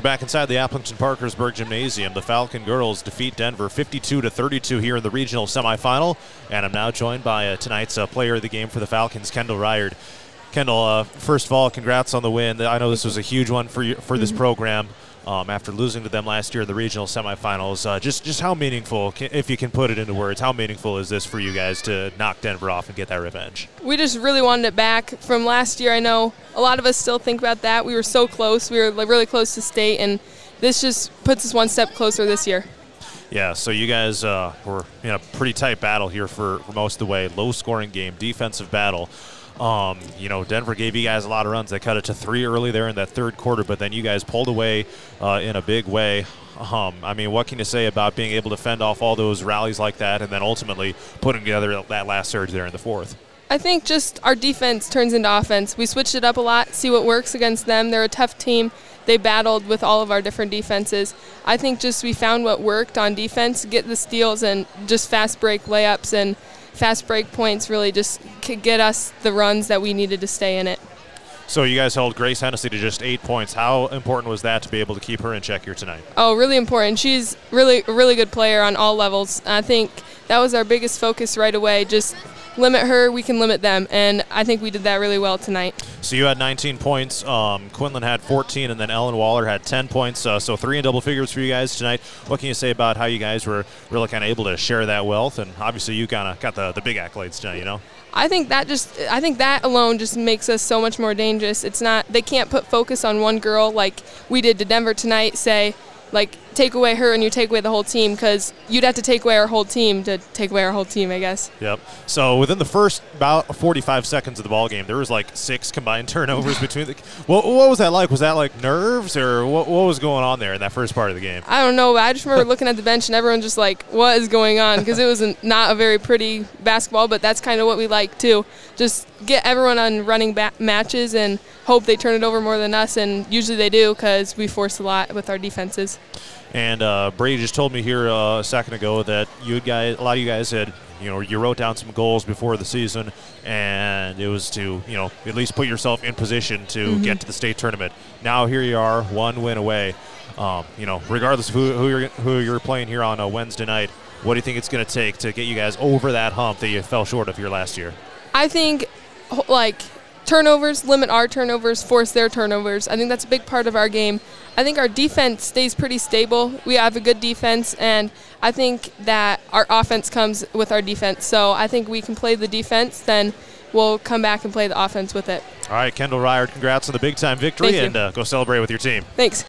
We're back inside the Aplington Parkersburg Gymnasium. The Falcon girls defeat Denver 52 to 32 here in the regional semifinal, and I'm now joined by uh, tonight's uh, player of the game for the Falcons, Kendall Ryard. Kendall, uh, first of all, congrats on the win. I know this was a huge one for you, for this mm-hmm. program. Um, after losing to them last year in the regional semifinals, uh, just just how meaningful, if you can put it into words, how meaningful is this for you guys to knock Denver off and get that revenge? We just really wanted it back from last year. I know a lot of us still think about that. We were so close. We were really close to state, and this just puts us one step closer this year. Yeah, so you guys uh, were in a pretty tight battle here for, for most of the way. Low scoring game, defensive battle. Um, you know, Denver gave you guys a lot of runs. They cut it to three early there in that third quarter, but then you guys pulled away uh, in a big way. Um, I mean, what can you say about being able to fend off all those rallies like that and then ultimately putting together that last surge there in the fourth? I think just our defense turns into offense. We switched it up a lot, see what works against them. They're a tough team. They battled with all of our different defenses. I think just we found what worked on defense, get the steals and just fast break layups and – fast break points really just could get us the runs that we needed to stay in it. So you guys held Grace Hennessy to just eight points. How important was that to be able to keep her in check here tonight? Oh, really important. She's really a really good player on all levels. I think that was our biggest focus right away. Just limit her, we can limit them, and I think we did that really well tonight. So you had 19 points. Um, Quinlan had 14, and then Ellen Waller had 10 points. Uh, so three in double figures for you guys tonight. What can you say about how you guys were really kind of able to share that wealth? And obviously, you kind of got the, the big accolades tonight. You know. I think that just I think that alone just makes us so much more dangerous. It's not they can't put focus on one girl like we did to Denver tonight. Say like take away her and you take away the whole team because you'd have to take away our whole team to take away our whole team, I guess. Yep. So within the first about 45 seconds of the ball game, there was like six combined turnovers between the. What, what was that like? Was that like nerves or what, what was going on there in that first part of the game? I don't know. I just remember looking at the bench and everyone just like, what is going on? Because it was not a very pretty basketball, but that's kind of what we like too. Just get everyone on running ba- matches and hope they turn it over more than us, and usually they do because we force a lot with our defenses. And uh, Brady just told me here uh, a second ago that you guys, a lot of you guys had, you know, you wrote down some goals before the season, and it was to, you know, at least put yourself in position to mm-hmm. get to the state tournament. Now here you are, one win away. Um, you know, regardless of who, who you're who you're playing here on a Wednesday night, what do you think it's going to take to get you guys over that hump that you fell short of here last year? I think, like turnovers, limit our turnovers, force their turnovers. I think that's a big part of our game. I think our defense stays pretty stable. We have a good defense, and I think that our offense comes with our defense. So I think we can play the defense, then we'll come back and play the offense with it. All right, Kendall Ryard, congrats on the big time victory, and uh, go celebrate with your team. Thanks.